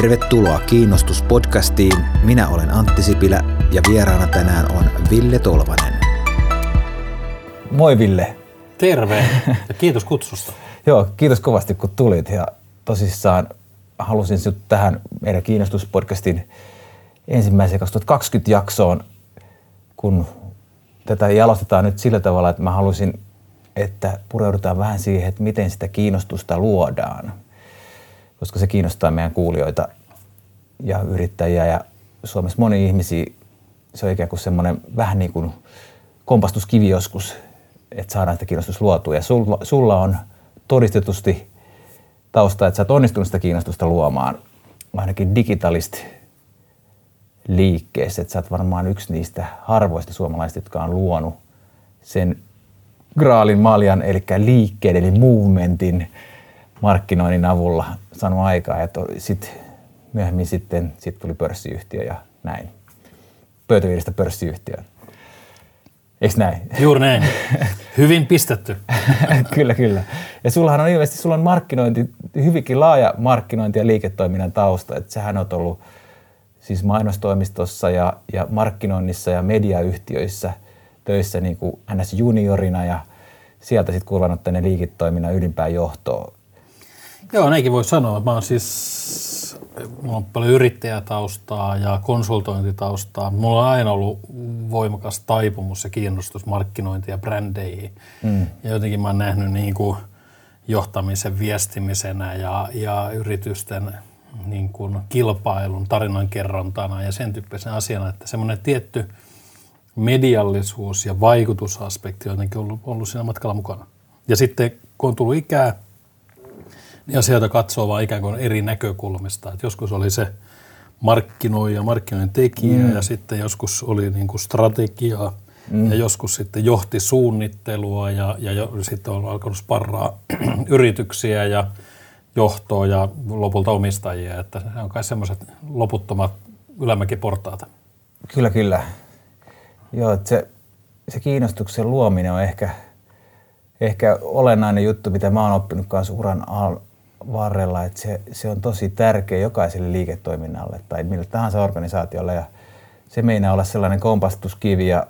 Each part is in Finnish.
Tervetuloa Kiinnostuspodcastiin. Minä olen Antti Sipilä ja vieraana tänään on Ville Tolvanen. Moi Ville. Terve ja kiitos kutsusta. Joo, kiitos kovasti kun tulit ja tosissaan halusin sinut tähän meidän Kiinnostuspodcastin ensimmäiseen 2020 jaksoon, kun tätä jalostetaan nyt sillä tavalla, että mä halusin, että pureudutaan vähän siihen, että miten sitä kiinnostusta luodaan – koska se kiinnostaa meidän kuulijoita ja yrittäjiä ja Suomessa moni ihmisiä, se on ikään kuin semmoinen vähän niin kuin kompastuskivi joskus, että saadaan sitä kiinnostusta luotua. Ja sulla, sulla on todistetusti tausta, että sä oot onnistunut sitä kiinnostusta luomaan ainakin digitaalisesti liikkeessä. Että sä oot varmaan yksi niistä harvoista suomalaisista, jotka on luonut sen graalin maljan, eli liikkeen, eli movementin markkinoinnin avulla saanut aikaa. Ja sitten myöhemmin sitten sit tuli pörssiyhtiö ja näin. Pöytäviiristä pörssiyhtiöön. Eikö näin? Juuri näin. Hyvin pistetty. kyllä, kyllä. Ja sullahan on ilmeisesti sulla on markkinointi, hyvinkin laaja markkinointi ja liiketoiminnan tausta. Että sähän on ollut siis mainostoimistossa ja, ja markkinoinnissa ja mediayhtiöissä töissä niin kuin NS juniorina ja sieltä sitten kuulannut tänne liiketoiminnan ylimpään johtoon. Joo, näinkin voi sanoa. Mä oon siis, mulla on paljon yrittäjätaustaa ja konsultointitaustaa. Mulla on aina ollut voimakas taipumus ja kiinnostus markkinointia ja brändeihin. Mm. Ja jotenkin mä oon nähnyt niin kuin johtamisen viestimisenä ja, ja yritysten niin kuin kilpailun tarinankerrontana ja sen tyyppisen asiana, että semmoinen tietty mediallisuus ja vaikutusaspekti on jotenkin ollut, ollut siinä matkalla mukana. Ja sitten kun on tullut ikää, ja sieltä katsoo vaan ikään kuin eri näkökulmista. Et joskus oli se markkinoija, markkinoiden tekijä mm. ja sitten joskus oli niin kuin strategiaa mm. ja joskus sitten johti suunnittelua ja, ja jo, sitten on alkanut sparraa yrityksiä ja johtoa ja lopulta omistajia. Että se on kai semmoiset loputtomat ylämäkiportaat. Kyllä, kyllä. Joo, että se, se kiinnostuksen luominen on ehkä, ehkä olennainen juttu, mitä mä oon oppinut kanssa uran al- varrella, että se, se on tosi tärkeä jokaiselle liiketoiminnalle tai millä tahansa organisaatiolle. Ja se meinaa olla sellainen kompastuskivi. Ja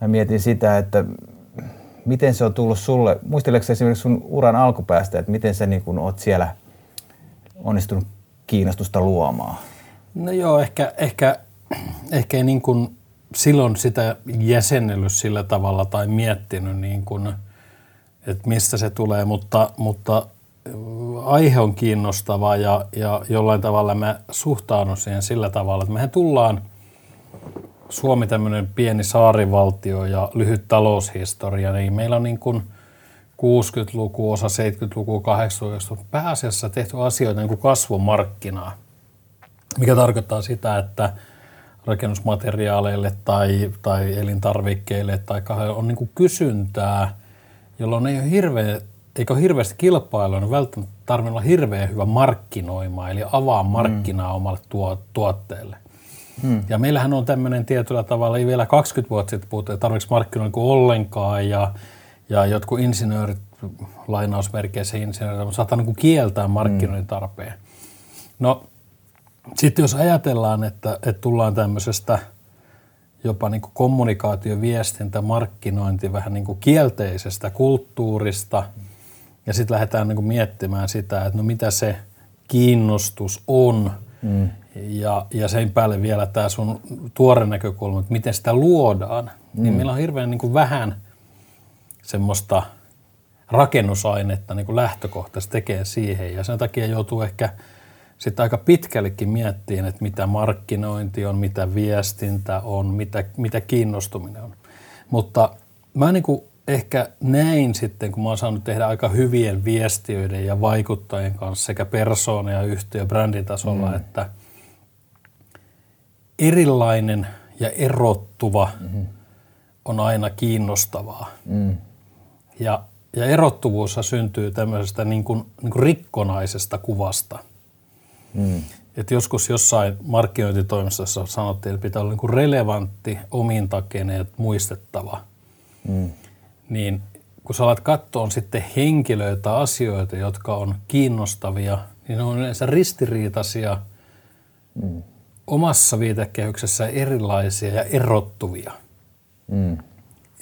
mä mietin sitä, että miten se on tullut sulle, muisteleeko esimerkiksi sun uran alkupäästä, että miten sä niin kun oot siellä onnistunut kiinnostusta luomaan? No joo, ehkä, ehkä, ehkä ei niin kuin silloin sitä jäsennellyt sillä tavalla tai miettinyt, niin kuin, että mistä se tulee, mutta, mutta aihe on kiinnostava ja, ja jollain tavalla mä suhtaudun siihen sillä tavalla, että mehän tullaan Suomi tämmöinen pieni saarivaltio ja lyhyt taloushistoria, niin meillä on niin kuin 60-luku, osa 70-luku, 80-luku pääasiassa tehty asioita niin kuin kasvumarkkinaa, mikä tarkoittaa sitä, että rakennusmateriaaleille tai, tai elintarvikkeille tai on niin kuin kysyntää, jolloin ei ole hirveä eikä ole hirveästi kilpailua, niin välttämättä tarvitse olla hirveän hyvä markkinoima, eli avaa mm. markkinaa mm. omalle tuo, tuotteelle. Mm. Ja meillähän on tämmöinen tietyllä tavalla, ei vielä 20 vuotta sitten puhuttu, että tarvitseeko markkinoida kuin ollenkaan, ja, ja jotkut insinöörit, lainausmerkeissä insinöörit, saattaa niin kieltää markkinoinnin mm. tarpeen. No, sitten jos ajatellaan, että, että tullaan tämmöisestä – jopa niin kuin kommunikaatio, viestintä, markkinointi vähän niin kuin kielteisestä kulttuurista. Ja sitten lähdetään niin kuin miettimään sitä, että no mitä se kiinnostus on. Mm. Ja, ja sen päälle vielä tämä sun tuore näkökulma, että miten sitä luodaan. Niin mm. Niin meillä on hirveän niin kuin vähän semmoista rakennusainetta niin lähtökohtaisesti tekee siihen. Ja sen takia joutuu ehkä – sitten aika pitkällekin miettiin, että mitä markkinointi on, mitä viestintä on, mitä, mitä kiinnostuminen on. Mutta mä niin kuin ehkä näin sitten, kun mä oon saanut tehdä aika hyvien viestiöiden ja vaikuttajien kanssa sekä persoona- ja yhtiö- bränditasolla, mm. että erilainen ja erottuva mm-hmm. on aina kiinnostavaa. Mm. Ja, ja erottuvuus syntyy tämmöisestä niin kuin, niin kuin rikkonaisesta kuvasta – Mm. Et joskus jossain markkinointitoimistossa sanottiin, että pitää olla niin relevantti, omintakeinen muistettava. Mm. Niin kun sä alat katsoa sitten henkilöitä, asioita, jotka on kiinnostavia, niin ne on yleensä ristiriitaisia, mm. omassa viitekehyksessä erilaisia ja erottuvia. Mm.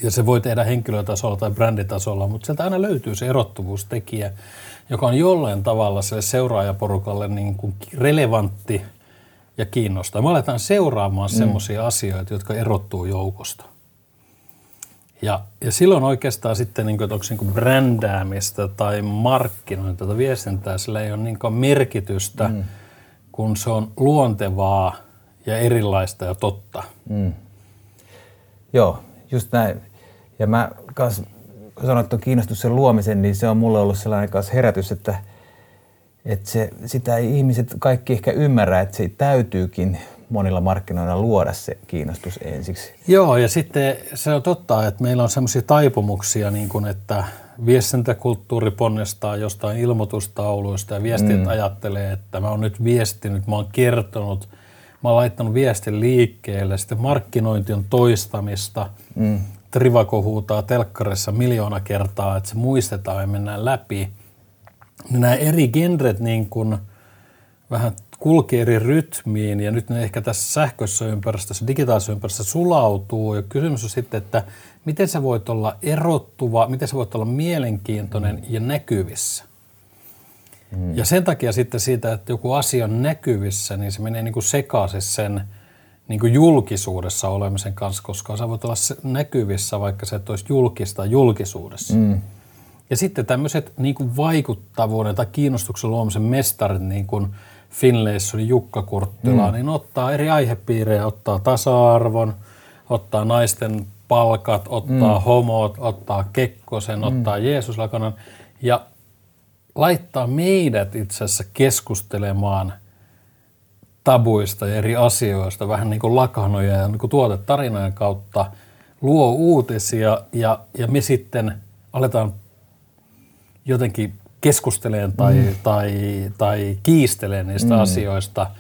Ja se voi tehdä henkilötasolla tai bränditasolla, mutta sieltä aina löytyy se erottuvuustekijä, joka on jollain tavalla sille seuraajaporukalle niin kuin relevantti ja kiinnostaa. Me aletaan seuraamaan mm. semmoisia asioita, jotka erottuu joukosta. Ja, ja silloin oikeastaan sitten, niin kuin, että onko niin kuin brändäämistä tai markkinointia tai viestintää, sillä ei ole niin kuin merkitystä, mm. kun se on luontevaa ja erilaista ja totta. Mm. Joo, just näin. Ja mä kans, kun sanoit tuon kiinnostus sen luomisen, niin se on mulle ollut sellainen kanssa herätys, että, että se, sitä ei ihmiset kaikki ehkä ymmärrä, että se täytyykin monilla markkinoilla luoda se kiinnostus ensiksi. Joo, ja sitten se on totta, että meillä on sellaisia taipumuksia, niin kuin, että viestintäkulttuuri ponnistaa jostain ilmoitustauluista ja viestit mm. ajattelee, että mä oon nyt viestinyt, mä oon kertonut, mä oon laittanut viestin liikkeelle, sitten markkinointi on toistamista, mm. Trivako huutaa telkkarissa miljoona kertaa, että se muistetaan ja mennään läpi. Nämä eri genret niin kuin vähän kulkee eri rytmiin ja nyt ne ehkä tässä sähköisessä ympäristössä, digitaalisessa ympäristössä sulautuu ja kysymys on sitten, että miten sä voit olla erottuva, miten sä voit olla mielenkiintoinen ja näkyvissä. Mm. Ja sen takia sitten siitä, että joku asia on näkyvissä, niin se menee niin kuin sekaisin sen niin kuin julkisuudessa olemisen kanssa, koska sä voit olla näkyvissä, vaikka se et olisi julkista julkisuudessa. Mm. Ja sitten tämmöiset niin kuin vaikuttavuuden tai kiinnostuksen luomisen mestarit, niin kuin Finlaysonin Jukka Kurttila, mm. niin ottaa eri aihepiirejä, ottaa tasa-arvon, ottaa naisten palkat, ottaa mm. homot, ottaa Kekkosen, mm. ottaa Jeesuslakanan ja laittaa meidät itse asiassa keskustelemaan tabuista ja eri asioista, vähän niin kuin lakanoja ja niin kuin tuotetarinojen kautta, luo uutisia ja, ja me sitten aletaan jotenkin keskusteleen tai, mm. tai, tai kiisteleen niistä mm. asioista.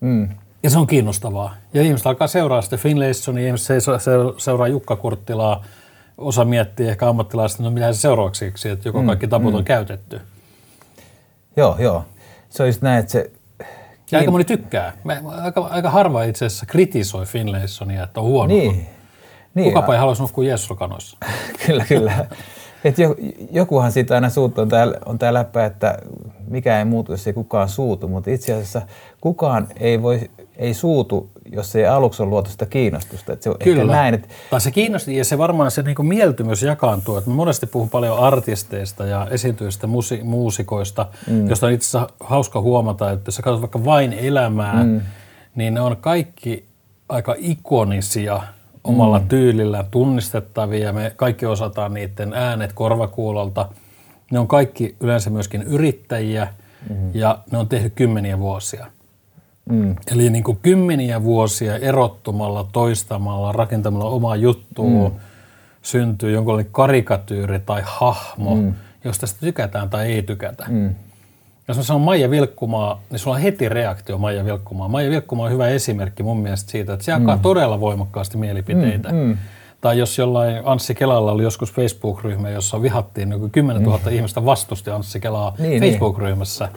Mm. Ja se on kiinnostavaa. Ja ihmiset alkaa seuraa sitten Finlaysonia, ihmiset seuraa Jukka Kurttilaa, osa miettii ehkä ammattilaista, no mitä se seuraavaksi, että joko mm. kaikki taput mm. on käytetty. Joo, joo. Se on just näin, että se... Ja aika moni tykkää. Aika, aika harva itse asiassa kritisoi Finlaysonia, että on huono. Niin. niin Kukapa ei haluaisi nukkua Jeesusrokanoissa. kyllä, kyllä. Et jokuhan siitä aina suuttuu, on tämä, on tämä läppä, että mikä ei muutu, jos ei kukaan suutu, mutta itse asiassa kukaan ei voi ei suutu, jos ei aluksi ole luotu sitä kiinnostusta. Että se Kyllä. Ehkä näin, että... Tai se kiinnosti ja se varmaan se niin mieltymys jakaantuu. Että mä monesti puhun paljon artisteista ja esiintyjistä musi- muusikoista, mm. josta on itse asiassa hauska huomata, että jos sä katsot vaikka vain elämää, mm. niin ne on kaikki aika ikonisia – omalla mm. tyylillä tunnistettavia. Me kaikki osataan niiden äänet korvakuulolta. Ne on kaikki yleensä myöskin yrittäjiä mm. ja ne on tehnyt kymmeniä vuosia. Mm. Eli niin kuin kymmeniä vuosia erottumalla, toistamalla, rakentamalla omaa juttua mm. syntyy jonkinlainen karikatyyri tai hahmo, mm. josta sitä tykätään tai ei tykätä. Mm. Jos mä sanon Maija Vilkkumaa, niin sulla on heti reaktio Maija Vilkkumaa. Maija Vilkkumaa on hyvä esimerkki mun mielestä siitä, että se jakaa mm. todella voimakkaasti mielipiteitä. Mm, mm. Tai jos jollain Anssi Kelalla oli joskus Facebook-ryhmä, jossa vihattiin niin 10 000 mm. ihmistä vastusti Anssi Kelaa niin, niin. Facebook-ryhmässä.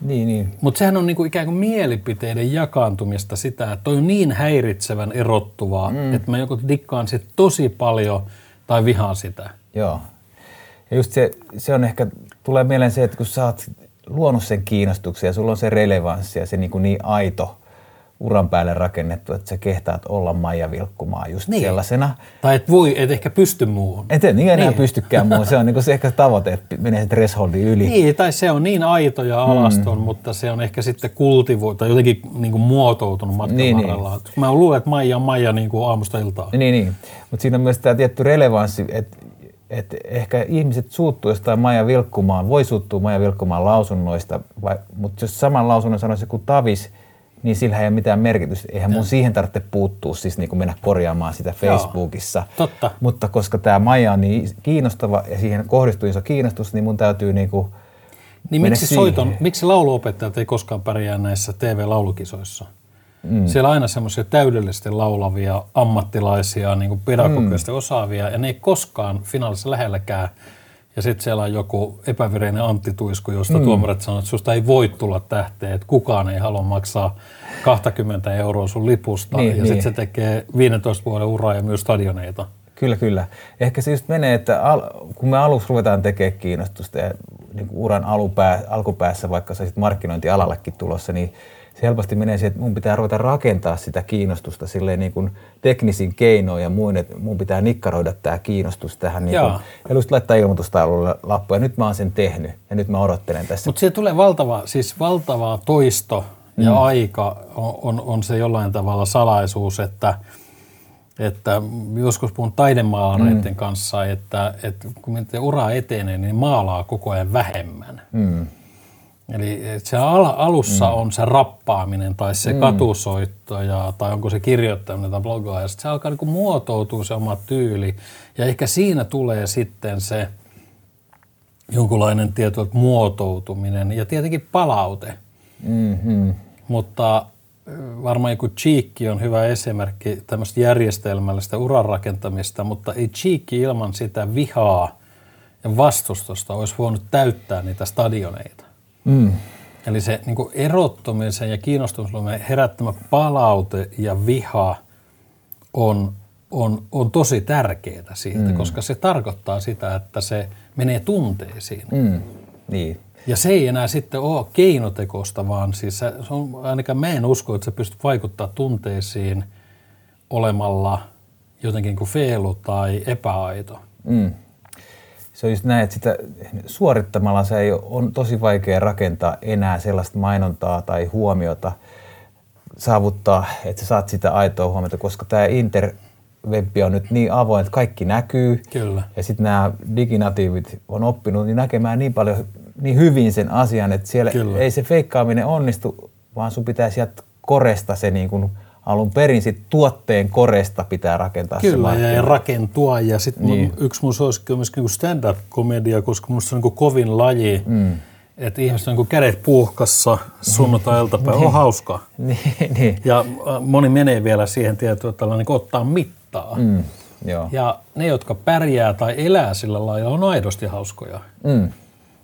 Niin, niin. Mutta sehän on niinku ikään kuin mielipiteiden jakaantumista sitä, että toi on niin häiritsevän erottuvaa, mm. että mä joko dikkaan sit tosi paljon tai vihaan sitä. Joo. Ja just se, se on ehkä, tulee mieleen se, että kun sä oot luonut sen kiinnostuksen ja sulla on se relevanssi ja se niin, kuin niin aito uran päälle rakennettu, että sä kehtaat olla Maija Vilkkumaa just niin. sellaisena. Tai et voi, et ehkä pysty muuhun. Et niin enää niin. pystykään muuhun. Se on niin se ehkä tavoite, että menee se thresholdi yli. Niin, tai se on niin aito ja alaston, mm. mutta se on ehkä sitten kultivo tai jotenkin niin kuin muotoutunut matkan niin, niin. varrella. Niin. Mä luulen, että Maija on Maija niin kuin aamusta iltaan. Niin, niin. mutta siinä on myös tämä tietty relevanssi, että että ehkä ihmiset suuttuu jostain Maija Vilkkumaan, voi suuttua Maija Vilkkumaan lausunnoista, vai, mutta jos saman lausunnon sanoisi joku Tavis, niin sillä ei ole mitään merkitystä. Eihän mun siihen tarvitse puuttua, siis niin kuin mennä korjaamaan sitä Facebookissa. Joo, totta. Mutta koska tämä Maija on niin kiinnostava ja siihen kohdistuu iso kiinnostus, niin mun täytyy niin kuin niin miksi, soiton, miksi lauluopettajat ei koskaan pärjää näissä TV-laulukisoissa? Mm. Siellä on aina semmoisia täydellisesti laulavia ammattilaisia, niin kuin pedagogisesti mm. osaavia, ja ne ei koskaan finaalissa lähelläkään ja sitten siellä on joku epävireinen Antti josta mm. tuomarit sanoo, että susta ei voi tulla tähteä, että kukaan ei halua maksaa 20 euroa sun lipusta, niin, ja niin. sitten se tekee 15 vuoden uraa ja myös stadioneita. Kyllä, kyllä. Ehkä se just menee, että al, kun me aluksi ruvetaan tekemään kiinnostusta ja niin uran alupää, alkupäässä, vaikka sä sitten markkinointialallekin tulossa, niin se helposti menee siihen, että mun pitää ruveta rakentaa sitä kiinnostusta silleen niin kuin teknisin keinoin ja muin, että mun pitää nikkaroida tämä kiinnostus tähän. Niin kuin, ja just laittaa ilmoitustaululle lappu ja nyt mä oon sen tehnyt ja nyt mä odottelen tässä. Mutta siitä tulee valtava, siis valtava toisto ja mm. aika on, on, on se jollain tavalla salaisuus, että – että joskus puhun taidemaalareiden mm. kanssa, että, että kun ura etenee, niin maalaa koko ajan vähemmän. Mm. Eli se al- alussa mm. on se rappaaminen tai se mm. katusoitto ja, tai onko se kirjoittaminen tai blogaa ja sitten se alkaa niin muotoutua se oma tyyli ja ehkä siinä tulee sitten se jonkunlainen tietty muotoutuminen ja tietenkin palaute. Mm-hmm. Mutta varmaan joku Cheekki on hyvä esimerkki tämmöistä järjestelmällistä uranrakentamista, mutta ei Cheekki ilman sitä vihaa ja vastustusta olisi voinut täyttää niitä stadioneita. Mm. Eli se niin erottumisen ja kiinnostumisen herättämä palaute ja viha on, on, on tosi tärkeää siitä, mm. koska se tarkoittaa sitä, että se menee tunteisiin. Mm. Niin. Ja se ei enää sitten ole keinotekosta, vaan siis se on, ainakaan mä en usko, että se pystyy vaikuttaa tunteisiin olemalla jotenkin kuin feelu tai epäaito. Mm. Se on just näin, että sitä suorittamalla se ei on tosi vaikea rakentaa enää sellaista mainontaa tai huomiota saavuttaa, että sä saat sitä aitoa huomiota, koska tämä interwebbi on nyt niin avoin, että kaikki näkyy. Kyllä. Ja sitten nämä diginatiivit on oppinut niin näkemään niin paljon niin hyvin sen asian, että siellä Kyllä. ei se feikkaaminen onnistu, vaan sun pitää sieltä koresta se niin kuin alun perin sit tuotteen koresta pitää rakentaa Kyllä, se ja rakentua. Ja sitten niin. yksi mun suosikki on myöskin niinku stand-up-komedia, koska musta se on niin kovin laji. Mm. Että ihmiset on niin kädet puuhkassa sunnuntai-iltapäivä. niin. On hauskaa. niin, niin. Ja äh, moni menee vielä siihen tietoon, että niin ottaa mittaa. Mm. Joo. Ja ne, jotka pärjää tai elää sillä lailla, on aidosti hauskoja. Mm.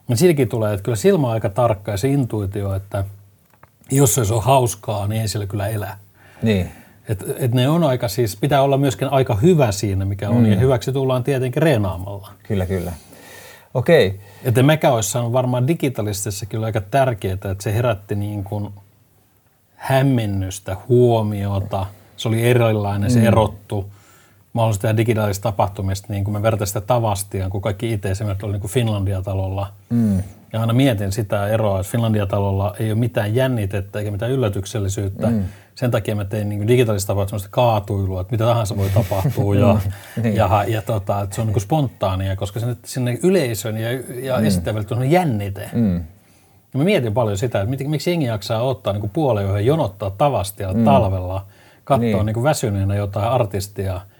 Ja siinäkin tulee, että kyllä silmä on aika tarkka ja se intuitio, että jos se on hauskaa, niin ei siellä kyllä elää. Niin. Et, et ne on aika siis, pitää olla myöskin aika hyvä siinä, mikä on, mm. ja hyväksi tullaan tietenkin reenaamalla. Kyllä, kyllä. Okei. Okay. Että mekä olisi saanut varmaan digitalistisessa kyllä aika tärkeää, että se herätti niin kuin hämmennystä, huomiota, se oli erilainen, se mm. erottu mahdollisesti tehdä digitaalisista tapahtumista, niin kun me vertaan sitä Tavastiaan, kun kaikki IT esimerkiksi oli niin Finlandia-talolla. Mm. Ja aina mietin sitä eroa, että Finlandia-talolla ei ole mitään jännitettä eikä mitään yllätyksellisyyttä. Mm. Sen takia mä tein niin digitaalista tapahtumista kaatuilua, että mitä tahansa voi tapahtua ja, niin. ja, ja tota, että se on niin spontaania, koska sinne, sinne yleisön ja, ja mm. esittäjälle on jännite. Mm. Ja mä mietin paljon sitä, että miksi jengi jaksaa ottaa niin puolen yhden jonottaa Tavastia mm. talvella, katsoa niin. Niin väsyneenä jotain artistia –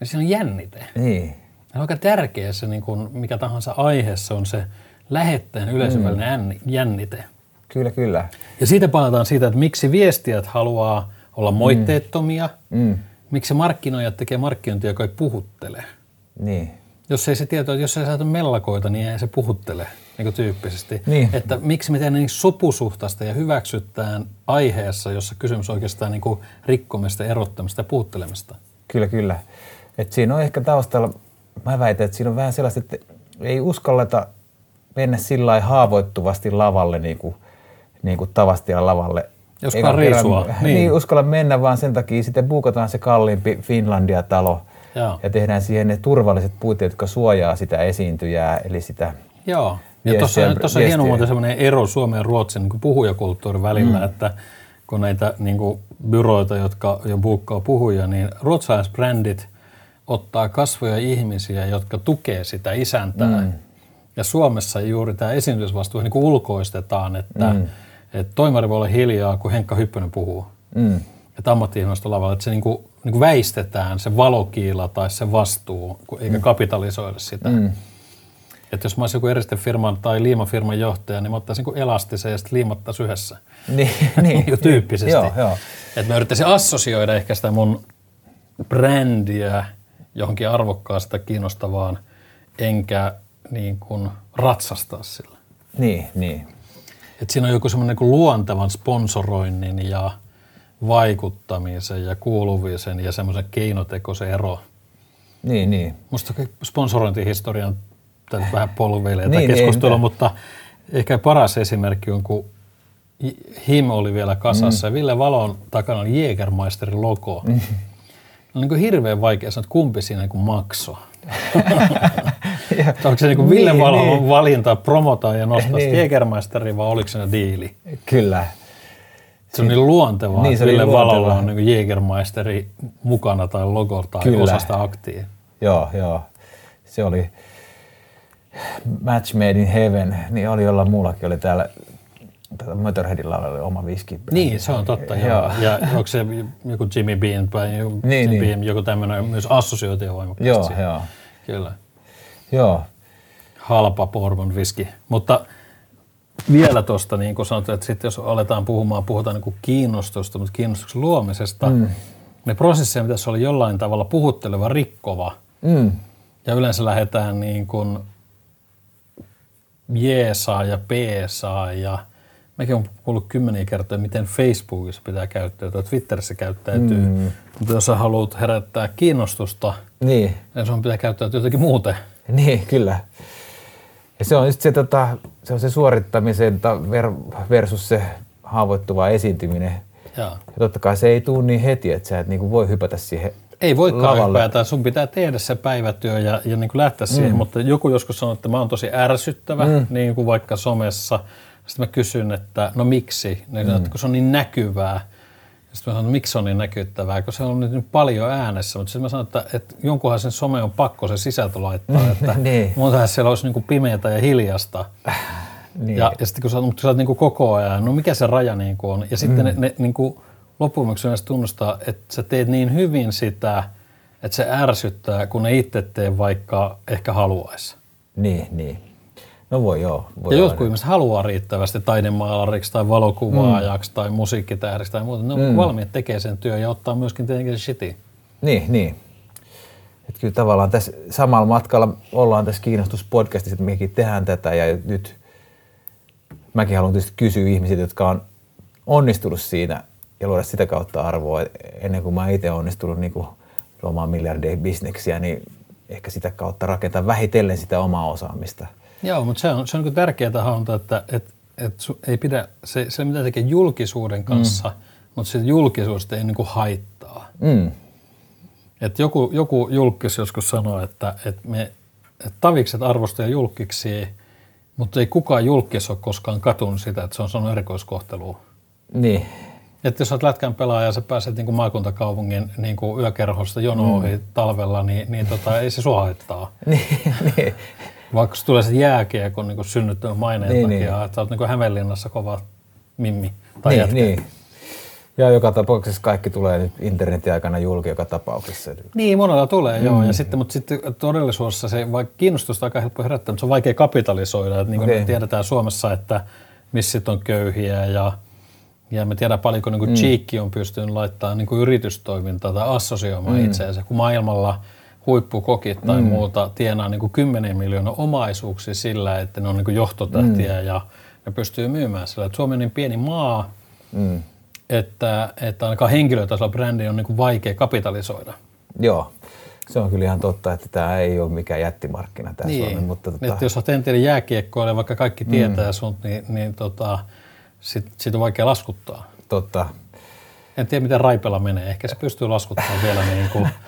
ja siinä on jännite. Niin. Ja aika tärkeä se, niin kuin mikä tahansa aiheessa on se lähettäjän yleisön mm. jännite. Kyllä, kyllä. Ja siitä palataan siitä, että miksi viestijät haluaa olla moitteettomia, mm. Mm. miksi markkinoijat tekee markkinointia, joka ei puhuttele. Niin. Jos ei se tieto, jos ei saatu mellakoita, niin ei se puhuttele niin tyyppisesti. Niin. Että miksi me tehdään niin sopusuhtaista ja hyväksytään aiheessa, jossa kysymys oikeastaan niin rikkomista, erottamista ja puhuttelemista. Kyllä, kyllä. Et siinä on ehkä taustalla, mä väitän, että siinä on vähän sellaista, että ei uskalleta mennä sillä haavoittuvasti lavalle niin kuin, niin kuin Tavastian lavalle. Joskaan riisua. Niin. niin, uskalla mennä, vaan sen takia sitten buukataan se kalliimpi Finlandia-talo Joo. ja tehdään siihen ne turvalliset puitteet, jotka suojaa sitä esiintyjää, eli sitä Joo. Ja tuossa on hieno muuten sellainen ero Suomen ja Ruotsin niin puhujakulttuurin välillä, mm. että kun näitä niin kuin, byroita, jotka jo buukkaa puhuja, niin ruotsalaisbrändit – ottaa kasvoja ihmisiä, jotka tukee sitä isäntää. Mm. Ja Suomessa juuri tämä esiintysvastuu niin kuin ulkoistetaan, että, mm. että toimari voi olla hiljaa, kun Henkka Hyppönen puhuu. Mm. Että ammatti lavalla, että se niin kuin, niin kuin väistetään se valokiila tai se vastuu, eikä mm. kapitalisoida sitä. Mm. Että jos mä olisin joku eristefirman tai liimafirman johtaja, niin mä ottaisin niin elastisen ja sitten liimattaisiin yhdessä. Niin, niin, niin tyyppisesti. Joo, joo. Että mä yrittäisin assosioida ehkä sitä mun brändiä johonkin arvokkaasta, kiinnostavaan, enkä niin kuin ratsastaa sillä. Niin, niin. Et siinä on joku semmoinen niin luontevan sponsoroinnin ja vaikuttamisen ja kuuluvisen ja semmoisen keinotekoisen ero. Niin, niin. Musta sponsorointihistorian tämä vähän polveilee Niin, niin, keskustelua, niin. mutta ehkä paras esimerkki on, kun Him oli vielä kasassa mm. ja Ville Valon takana oli Jägermeisterin logo. Mm. On niin kuin hirveän vaikea sanoa, että kumpi siinä niin maksoi. Onko se niin kuin Ville Niin, Valon niin. valinta promota ja nostaa Niin. Jägermeisterin vai oliko se diili? Kyllä. Se on niin luontevaa, Niin, se Ville luontevaa. Valolla on niin Jägermeisteri mukana tai logo tai Kyllä. osa sitä aktia. Joo, joo. Se oli Match Made in Heaven, niin oli jollain muullakin oli täällä Motorheadilla oli oma viski. Niin, se on totta. Joo. Joo. Ja onko se joku Jimmy Bean tai joku, Niin, Jimmy niin. Beam, joku tämmöinen myös assosioitio voimakkaasti. Joo, siihen. joo. Kyllä. Joo, Halpa bourbon viski. Mutta vielä tuosta, niin kuin sanoit, että sitten jos aletaan puhumaan, puhutaan niin kuin kiinnostusta, mutta kiinnostuksen luomisesta, mm. ne prosesseja pitäisi olla jollain tavalla puhutteleva, rikkova. mm. Ja yleensä lähdetään niin kuin jeesaa ja peesaa ja Mäkin olen kuullut kymmeniä kertoja, miten Facebookissa pitää käyttäytyä, Twitterissä käyttäytyy. Mm. Mutta jos sä haluat herättää kiinnostusta, niin, niin sun pitää käyttäytyä jotenkin muuten. niin, kyllä. Ja se on just se, tota, se, on se suorittamisen ta- ver- versus se haavoittuva esiintyminen. Ja. Ja totta kai se ei tule niin heti, että sä et niinku voi hypätä siihen Ei voikaan lavalle. hypätä, sun pitää tehdä se päivätyö ja, ja niin kuin lähteä siihen, mutta joku joskus sanoo, että mä oon tosi ärsyttävä, mm. niin kuin vaikka somessa. Sitten mä kysyn, että no miksi? Ne sanoo, että kun se on niin näkyvää. Sitten mä sanon, että miksi on niin näkyttävää, kun se on nyt paljon äänessä. Mutta sitten mä sanon, että, että jonkunhan sen some on pakko se sisältö laittaa, että Niin. muutenhan siellä olisi niin kuin pimeätä ja hiljasta. Niin. Ja, ja sitten kun sä, mutta sä oot niin kuin koko ajan, no mikä se raja niin kuin on? Ja sitten mm. ne, ne niin kuin yleensä tunnustaa, että sä teet niin hyvin sitä, että se ärsyttää, kun ne itse tee vaikka ehkä haluaisi. Niin, niin. No voi joo. Voi Ja jotkut ihmiset haluaa riittävästi taidemaalariksi tai valokuvaajaksi mm. tai musiikkitähdiksi tai muuta. Ne on mm. valmiit tekee sen työn ja ottaa myöskin tietenkin se shitin. Niin, niin. Et kyllä tavallaan tässä samalla matkalla ollaan tässä kiinnostuspodcastissa, että mekin tehdään tätä ja nyt mäkin haluan tietysti kysyä ihmisiltä, jotka on onnistunut siinä ja luoda sitä kautta arvoa. Ennen kuin mä itse onnistunut niin luomaan miljardeja bisneksiä, niin ehkä sitä kautta rakentaa vähitellen sitä omaa osaamista. Joo, mutta se on, se on niin tärkeää hahmota, että et, et su, ei pidä, se, se mitä tekee julkisuuden kanssa, mm. mutta siitä julkisuudesta ei niin kuin haittaa. Mm. Et joku, joku julkis joskus sanoi, että, että me että tavikset arvostaa julkiksi, mutta ei kukaan julkis ole koskaan katunut sitä, että se on sanonut erikoiskohtelua. Niin, Että jos olet lätkän pelaaja ja sä pääset niin kuin maakuntakaupungin niin kuin yökerhosta jono ohi talvella, niin, niin tota, ei se sua haittaa. niin, niin. Vaikka se tulee se jääkiekon niin synnyttämän maineen Niin, takia, niin. että oot niin kuin Hämeenlinnassa kova mimmi tai niin, jätkä. niin. Ja joka tapauksessa kaikki tulee nyt internetin aikana julki joka tapauksessa. Niin, monella tulee, mm. joo. Ja sitten, mutta sitten todellisuudessa se, vaikka kiinnostusta on aika helppo herättää, mutta se on vaikea kapitalisoida. Että niin kuin me tiedetään Suomessa, että missit on köyhiä ja, ja me tiedään paljonko niin kuin mm. Cheekki on pystynyt laittamaan niin kuin yritystoimintaa tai assosioimaan mm. itseensä. Kun maailmalla huippukokit tai mm. muuta tienaa niin kuin 10 miljoonaa omaisuuksia sillä, että ne on niin kuin johtotähtiä mm. ja ne pystyy myymään sillä. Että Suomi on niin pieni maa, Mm. että, että ainakaan henkilötasolla brändi on niin kuin vaikea kapitalisoida. Joo, se on kyllä ihan totta, että tämä ei ole mikään jättimarkkina tämä Niin, Suomi, mutta tota, että jos olet entinen jääkiekkoilija, vaikka kaikki tietää mm. sut, niin, niin tota, sit, sit on vaikea laskuttaa. totta, En tiedä, miten Raipella menee. Ehkä se pystyy laskuttamaan vielä niin kuin...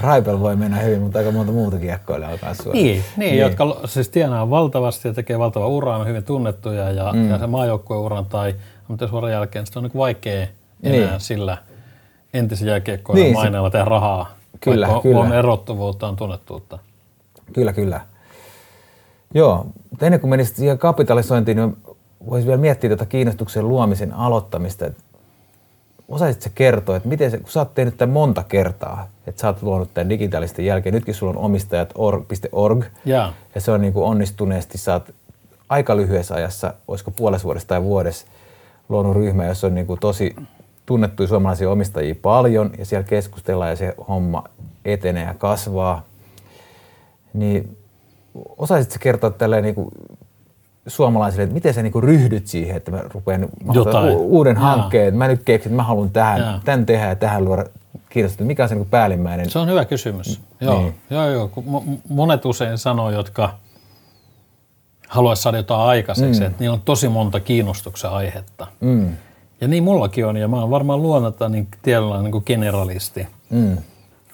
Raipel voi mennä hyvin, mutta aika monta muuta kiekkoilijaa on kanssa niin, niin, jotka lo- siis tienaa valtavasti ja tekee valtavaa uraa, on hyvin tunnettuja ja, mm. ja se maajoukkueuran tai ammattiuran jälkeen sit on niin vaikea enää Niin. sillä entisen jääkiekkoilijan Niin, niin, se- maineella tehdä rahaa. Kyllä, vaikka kyllä. on erottuvuutta, on tunnettuutta. Kyllä, kyllä. Joo, mutta ennen kuin menisit siihen kapitalisointiin, niin voisi vielä miettiä tätä kiinnostuksen luomisen aloittamista. Osaisitko sä kertoa, että miten se, kun sä oot tehnyt tämän monta kertaa, että sä oot luonut tämän digitaalisten jälkeen, nytkin sulla on omistajat org, Jaa. ja se on niin kuin onnistuneesti, sä oot aika lyhyessä ajassa, olisiko puolessa vuodessa tai vuodessa, luonut ryhmä, jossa on niin kuin tosi tunnettuja suomalaisia omistajia paljon, ja siellä keskustellaan ja se homma etenee ja kasvaa. Niin osaisitko kertoa tälleen niin kuin suomalaisille, että miten sä niin kuin ryhdyt siihen, että mä rupean mä u- uuden Jaa. hankkeen, että mä nyt keksin, että mä haluan tähän, Jaa. tämän tehdä ja tähän luoda kiinnostunut. Mikä on se niin päällimmäinen? Se on hyvä kysymys. Joo, Niin. joo, joo. Monet usein sanoo, jotka haluaisi saada jotain aikaiseksi, mm. että niillä on tosi monta kiinnostuksen aihetta. Mm. Ja niin mullakin on, ja mä oon varmaan luonnolta niin tietyllä niin kuin generalisti. Mm.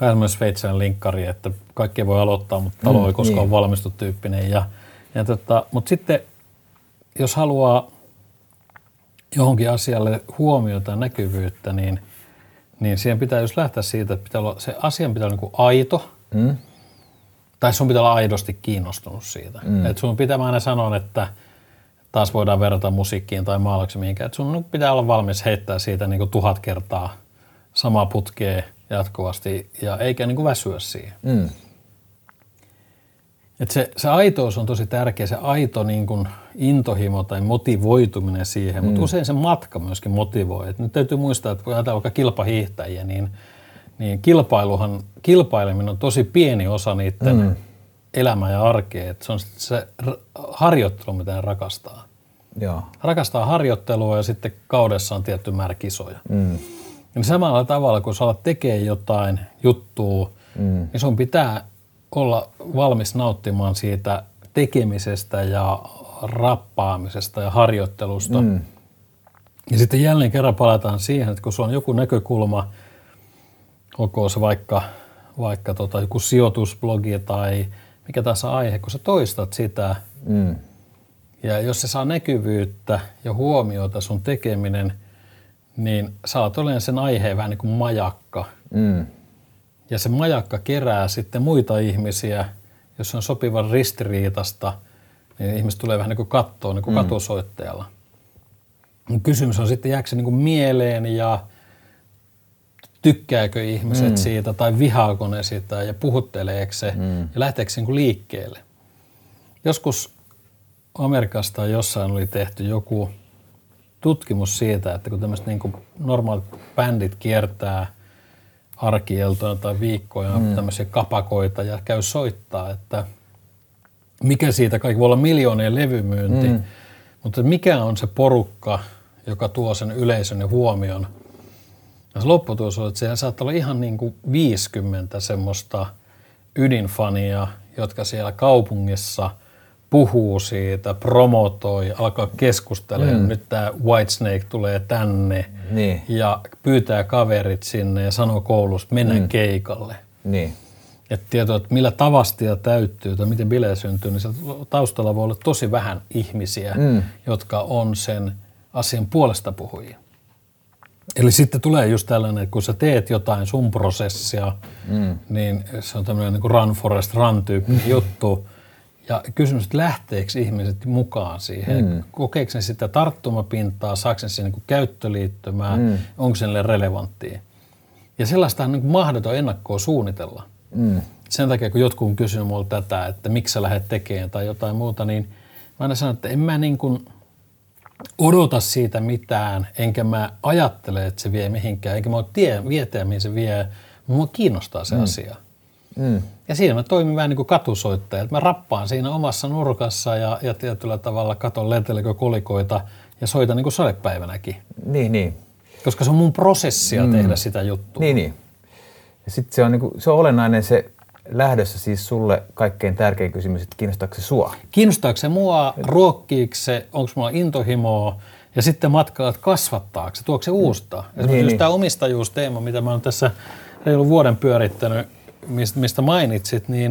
Vähän sveitsiläinen linkkari, että kaikki voi aloittaa, mutta talo Mm, ei koskaan niin. valmistu tyyppinen. Ja, ja tota, mutta sitten, jos haluaa johonkin asialle huomiota ja näkyvyyttä, niin, niin siihen pitää just lähteä siitä, että pitää olla, se asian pitää olla niin aito, Mm. tai sun pitää olla aidosti kiinnostunut siitä. Mm. Et sun pitää mä aina sanoa, että taas voidaan verrata musiikkiin tai maalaukseen mihinkään, että sun pitää olla valmis heittää siitä niin kuin tuhat kertaa samaa putkea jatkuvasti ja eikä niin kuin väsyä siihen. Mm. Et se, se aitous on tosi tärkeä, se aito niin kuin intohimo tai motivoituminen siihen, mutta usein se matka myöskin motivoi. Et nyt täytyy muistaa, että kun ajatellaan vaikka kilpahiihtäjiä, niin, niin kilpailuhan, kilpaileminen on tosi pieni osa niiden mm. elämää ja arkea. Et se on se harjoittelu, mitä ne rakastaa. Joo. Rakastaa harjoittelua ja sitten kaudessa on tietty määrä kisoja. Mm. Niin samalla tavalla, kun sä alat tekemään jotain juttua, mm. niin sun pitää olla valmis nauttimaan siitä tekemisestä ja rappaamisesta ja harjoittelusta. Mm. Ja sitten jälleen kerran palataan siihen, että kun sulla on joku näkökulma, olkoon se vaikka, vaikka tota, joku sijoitusblogi tai mikä tahansa aihe, kun sä toistat sitä, Mm. ja jos se saa näkyvyyttä ja huomiota sun tekeminen, niin sä oot olemaan sen aiheen vähän niin kuin majakka. Mm. Ja se majakka kerää sitten muita ihmisiä, jos on sopivan ristiriitasta, niin ihmiset tulee vähän niin kuin kattoon niin kuin mm. katusoittajalla. Mut Kysymys on sitten, jääkö se niin kuin mieleen ja tykkääkö ihmiset mm. siitä tai vihaako ne sitä ja puhutteleeko se mm. ja lähteekö se niin kuin liikkeelle. Joskus Amerikasta jossain oli tehty joku tutkimus siitä, että kun tämmöiset niin normaalit bändit kiertää arkieltoja tai viikkoja, mm. tämmöisiä kapakoita ja käy soittaa, että mikä siitä kaikki voi olla miljoonien levymyynti, mm. mutta mikä on se porukka, joka tuo sen yleisön ja huomion. Ja se lopputulos on, että siellä saattaa olla ihan niin kuin 50 semmoista ydinfania, jotka siellä kaupungissa puhuu siitä, promotoi, alkaa keskustelemaan, mm. nyt tämä Whitesnake tulee tänne Niin. ja pyytää kaverit sinne ja sanoo koulusta, mennään mm. keikalle. Niin. Että tieto, että millä tavastia täyttyy tai miten bileä syntyy, niin taustalla voi olla tosi vähän ihmisiä, mm. jotka on sen asian puolesta puhujia. Eli sitten tulee just tällainen, että kun sä teet jotain sun prosessia, mm. niin se on tämmöinen niin kuin run forest run tyyppinen mm. juttu. Ja kysymys, että lähteekö ihmiset mukaan siihen? Mm. Kokeeko ne sitä tarttumapintaa, saako ne siihen niin käyttöliittymää, mm. onko se niille relevanttia? Ja sellaista on niin mahdoton ennakkoa suunnitella. Mm. Sen takia, kun jotkut on kysynyt multa tätä, että miksi sä lähdet tekemään tai jotain muuta, niin mä aina sanon, että en mä niin kuin odota siitä mitään, enkä mä ajattele, että se vie mihinkään, enkä mä ole tie, mihin se vie, mutta mua kiinnostaa se mm. asia. Mm. Ja siinä mä toimin vähän niin kuin katusoittaja, mä rappaan siinä omassa nurkassa ja, ja tietyllä tavalla katon lentelekö kolikoita ja soitan niin kuin sadepäivänäkin. Niin, niin. Koska se on mun prosessia mm. tehdä sitä juttua. Niin, niin. Ja sitten se on, niinku, se on olennainen se lähdössä siis sulle kaikkein tärkein kysymys, että kiinnostaako se sua? Kiinnostaako se mua, ruokkiiko se, onko mulla intohimoa ja sitten matkalla, että kasvattaako se, tuoko se uusta. Esimerkiksi Niin, niin. tämä omistajuusteema, mitä mä oon tässä reilun vuoden pyörittänyt, mistä, mainitsit, niin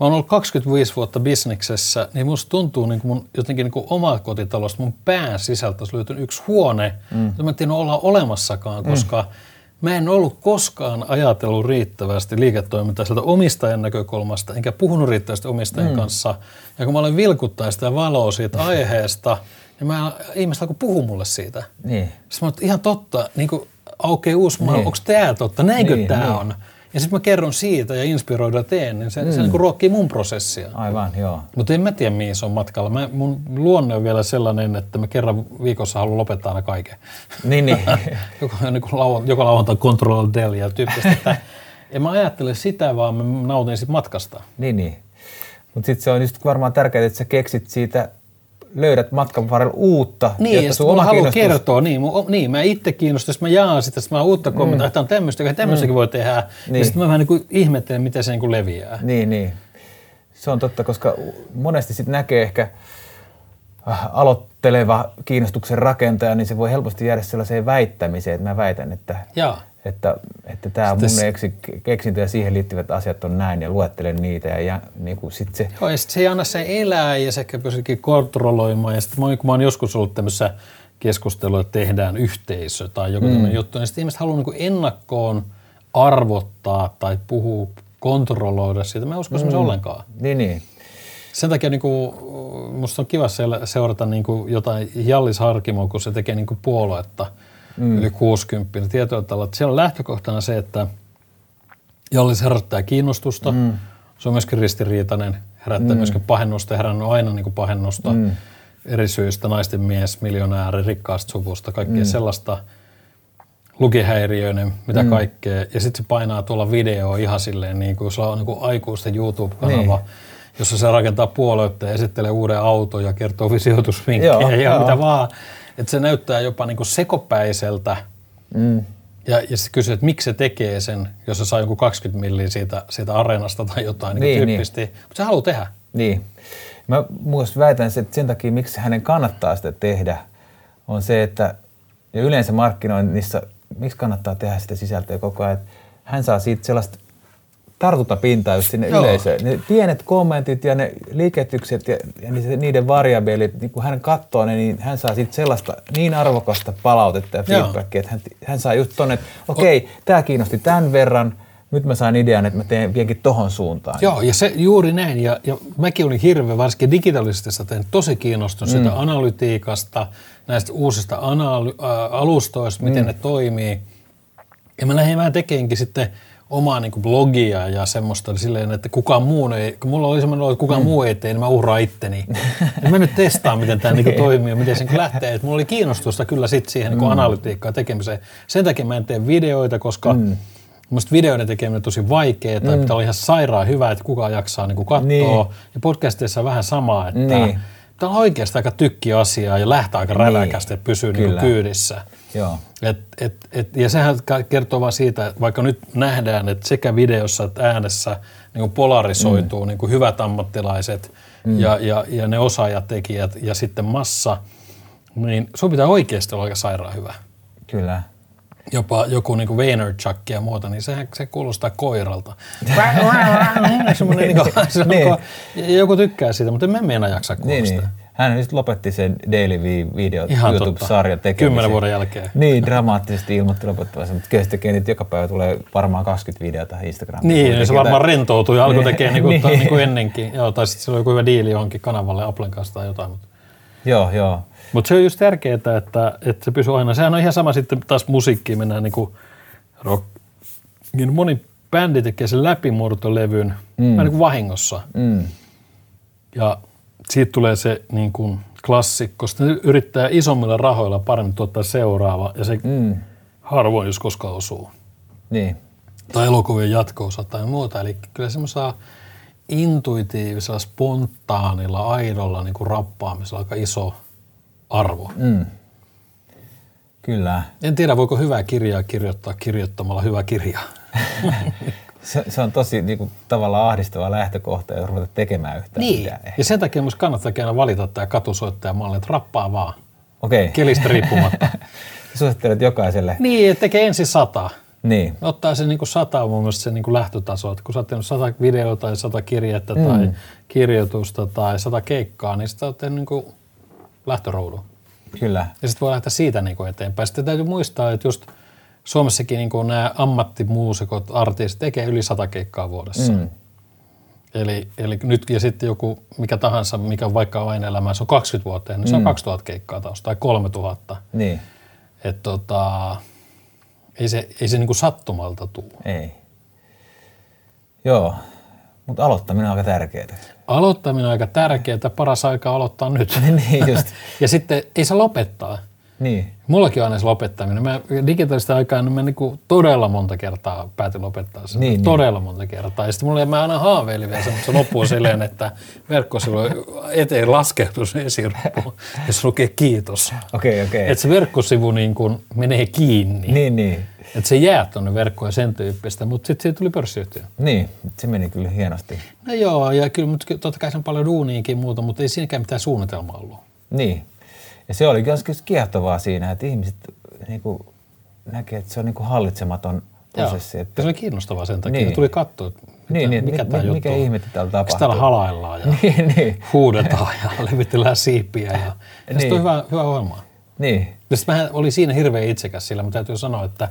mä oon ollut 25 vuotta bisneksessä, niin musta tuntuu niin kuin mun jotenkin niin kuin oma kotitalosta, mun pään sisältä olisi löytynyt yksi huone, mm. jota mä en tiedä olla olemassakaan, koska mm. mä en ollut koskaan ajatellut riittävästi liiketoimintaa sieltä omistajan näkökulmasta, enkä puhunut riittävästi omistajan mm. kanssa. Ja kun mä olen vilkuttaa sitä valoa siitä aiheesta, niin mä, ihmiset alkoi puhua mulle siitä. Niin. Sitten mä että ihan totta, niin kuin aukeaa uusi maailma, Niin. onko tämä totta, näinkö Niin, tämä niin. on? Ja sitten mä kerron siitä ja inspiroida teen, niin se, mm. se niin kuin ruokkii mun prosessia. Aivan, joo. Mutta en mä tiedä, mihin se on matkalla. Mä, mun luonne on vielä sellainen, että mä kerran viikossa haluan lopettaa aina kaiken. Niin, niin. joka, niin lauan, joka lauantai control del ja tyyppistä. Että en mä ajattele sitä, vaan mä nautin siitä matkasta. niin, niin. Mutta sitten se on just varmaan tärkeää, että sä keksit siitä, löydät matkan varrella uutta. Niin, jotta sun oma mä haluan kiinnostus- kertoa, niin, mun, niin mä itse kiinnostan, jos mä jaan sitä, sitten mä uutta kommentoida, että on tämmöistä, että tämmöistäkin voi tehdä. Niin. Mm. Niin. Ja sitten mä vähän niin kuin ihmettelen, miten se niin kuin leviää. Niin, niin. Se on totta, koska monesti sitten näkee ehkä äh, aloitteleva kiinnostuksen rakentaja, niin se voi helposti jäädä sellaiseen väittämiseen, että mä väitän, että, Jaa. Että, että tämä mun se- eksi, keksintö ja siihen liittyvät asiat on näin ja luettelen niitä ja, ja niin kuin sit se, Joo, ja sit se ei anna sen elää ja se ehkä pyrkiikin kontrolloimaan. Ja sitten kun mä oon joskus ollut tämmöisessä keskustelua, että tehdään yhteisö tai joku mm. juttu, niin sitten ihmiset haluaa niin ennakkoon arvottaa tai puhua, kontrolloida siitä. Mä en usko mm. ollenkaan. niin, niin. Sen takia niin kuin, musta on kiva seurata niin kuin jotain Jallis Harkimoa, kun se tekee niin kuin puoluetta mm. yli 60. Niin Tietyllä tavalla, että siellä on lähtökohtana se, että Jallis herättää kiinnostusta. Mm. Se on myöskin ristiriitainen, herättää mm. myöskin pahennusta, herännyt aina niin kuin pahennusta mm. eri syistä, naisten mies, miljonääri, rikkaasta suvusta, kaikkea mm. sellaista lukihäiriöinen, mitä mm. kaikkea. Ja sitten se painaa tuolla videoa ihan silleen, niin kuin se on niin kuin aikuisten YouTube-kanava, niin. jossa se rakentaa puoluetta ja esittelee uuden auton ja kertoo sijoitusvinkkejä Joo, ja joo. mitä vaan. Että se näyttää jopa niin kuin sekopäiseltä. Mm. Ja, ja sitten kysyy, että miksi se tekee sen, jos se saa joku 20 milliä siitä, siitä areenasta tai jotain niin, Niin, niin niin. tyyppisesti. Mutta se haluaa tehdä. Niin. Mä myös väitän, sen, että sen takia, miksi hänen kannattaa sitä tehdä, on se, että ja yleensä markkinoinnissa, miksi kannattaa tehdä sitä sisältöä koko ajan, että hän saa siitä sellaista tartuntapintaa just sinne Joo. yleisöön. Ne pienet kommentit ja ne liiketykset ja, ja niiden- variabelit, niin kun hän katsoo ne, niin hän saa siitä sellaista niin arvokasta palautetta ja feedbackia, että hän, hän saa just tonne, että okei, tämä kiinnosti tämän verran, nyt mä sain idean, että mä teen vienkin tohon suuntaan. Joo, ja se juuri näin. Ja, ja mäkin olin hirveän, varsinkin digitaalisesta teen tosi kiinnostunut mm. sitä analytiikasta, näistä uusista analy- alustoista, miten mm. ne toimii. Ja mä lähdin vähän tekeenkin sitten omaa niin blogia ja semmoista silleen, että kukaan muu ei, kun mulla oli semmoinen että kukaan mm. muu ei tee, niin mä uhraan itteni. ja mä nyt testaan, miten tämä niin toimii ja miten se niin lähtee. Et mulla oli kiinnostusta kyllä sit siihen niin analytiikkaan tekemiseen. Sen takia mä en tee videoita, koska mm. Mielestäni videoiden tekeminen on tosi vaikeaa, mm. pitää olla ihan sairaan hyvä, että kukaan jaksaa niin katsoa. Niin. Ja podcasteissa on vähän sama, että Niin. Pitää olla oikeasti aika tykki asiaa ja lähtää aika räväkästi, että pysyy niin kyydissä. Joo. Et, et, et, ja sehän kertoo vaan siitä, että vaikka nyt nähdään, että sekä videossa että äänessä niin kuin polarisoituu mm. niin kuin hyvät ammattilaiset mm. ja, ja, ja ne osaajatekijät ja sitten massa, niin sun pitää oikeasti olla aika sairaan hyvä. Kyllä. Jopa joku niin kuin Vaynerchuk ja muuta, niin sehän se kuulostaa koiralta. Semmoinen, niin kuin, se on, Niin. niin. joku tykkää siitä, mutta en mä meinaa jaksaa kuulla Niin, sitä. niin. Hän nyt lopetti sen Daily V-video Ihan YouTube-sarjan totta. tekemisen. Kymmenen vuoden jälkeen. Niin, dramaattisesti ilmoitti lopettavansa, mutta kyllä se tekee niitä joka päivä tulee varmaan 20 videota Instagramiin. Niin, Kuitenkin se varmaan jotain- rentoutui ja alkoi Niin. tekemään niin kuin, Niin. niin. niin kuin ennenkin. Joo, tai sitten sillä oli joku hyvä diili johonkin kanavalle Applen kanssa tai jotain. Mutta, Joo, joo. Mutta se on just tärkeää, että, että se pysyy aina. Sehän on ihan sama sitten taas musiikkiin mennään niin kuin rock. Niin moni bändi tekee sen läpimurtolevyn mm. vähän niin kuin vahingossa. Mm. Ja siitä tulee se niin kuin klassikko. Sitten ne yrittää isommilla rahoilla paremmin tuottaa seuraava ja se mm. harvoin jos koskaan osuu. Niin. Tai elokuvien jatko tai muuta. Eli kyllä semmoisella intuitiivisella, spontaanilla, aidolla niin kuin rappaamisella aika iso arvo. Mm. Kyllä. En tiedä, voiko hyvää kirjaa kirjoittaa kirjoittamalla hyvä kirja. Se, se on tosi niin kuin, tavallaan ahdistava lähtökohta, jos ruveta tekemään yhtään mitään. Ja sen takia myös kannattaa aina valita tämä katusoittajamalli, että rappaa vaan. Okei. Kelistä riippumatta. Suosittelet jokaiselle. niin, että tekee ensin sata. Niin. Ottaa se niin kuin sata on mun mielestä se niin kuin lähtötaso. Että kun sä oot tehnyt sata videota tai sata kirjettä mm. tai kirjoitusta tai sata keikkaa, niin sitä oot tehnyt niin kuin lähtöruudun. Kyllä. Ja sitten voi lähteä siitä niin kuin eteenpäin. Sitten täytyy muistaa, että just Suomessakin niin kuin nämä ammattimuusikot, artistit tekee yli sata keikkaa vuodessa. Mm. Eli, eli nyt ja sitten joku mikä tahansa, mikä on vaikka aina elämässä on 20 vuotta, niin se on 2000 keikkaa taas tai 3000. Niin. Että tota, ei se, ei se niin kuin sattumalta tule. Ei. Joo. Mutta aloittaminen on aika tärkeää. Aloittaminen on aika tärkeää, paras aika aloittaa nyt. niin just. ja sitten ei se lopettaa. Niin. Mullakin on aina se lopettaminen. Mä digitaalista aikaa niin mä niinku todella monta kertaa päätin lopettaa sen. Niin, todella monta kertaa. Ja sitten mulla mä aina haaveilin vielä se loppuu silleen, että verkkosivu eteen laskeutus esiruppu ja se lukee kiitos. Okei, okei. Että se verkkosivu niin kuin menee kiinni. Niin, niin. Että se jää tuonne verkkoon ja sen tyyppistä, mutta sitten siitä tuli pörssiyhtiö. Niin, se meni kyllä hienosti. No joo, ja kyllä mutta totta kai se on paljon duuniinkin muuta, mutta ei siinäkään mitään suunnitelmaa ollut. Niin. Ja se oli kyllä kiehtovaa siinä, että ihmiset niin kuin, näkee, että se on niin kuin hallitsematon prosessi. Joo. Että... Ja se oli kiinnostavaa sen takia, niin. tuli katsoa, että niin, niin, mikä tämä juttu mikä on. ihmettä täällä tapahtuu. Miksi täällä halaillaan ja niin, niin. huudetaan ja levitellään siipiä. Ja, ja niin. on hyvä, hyvä ohjelma. Niin. Ja sitten olin siinä hirveän itsekäs sillä, mutta täytyy sanoa, että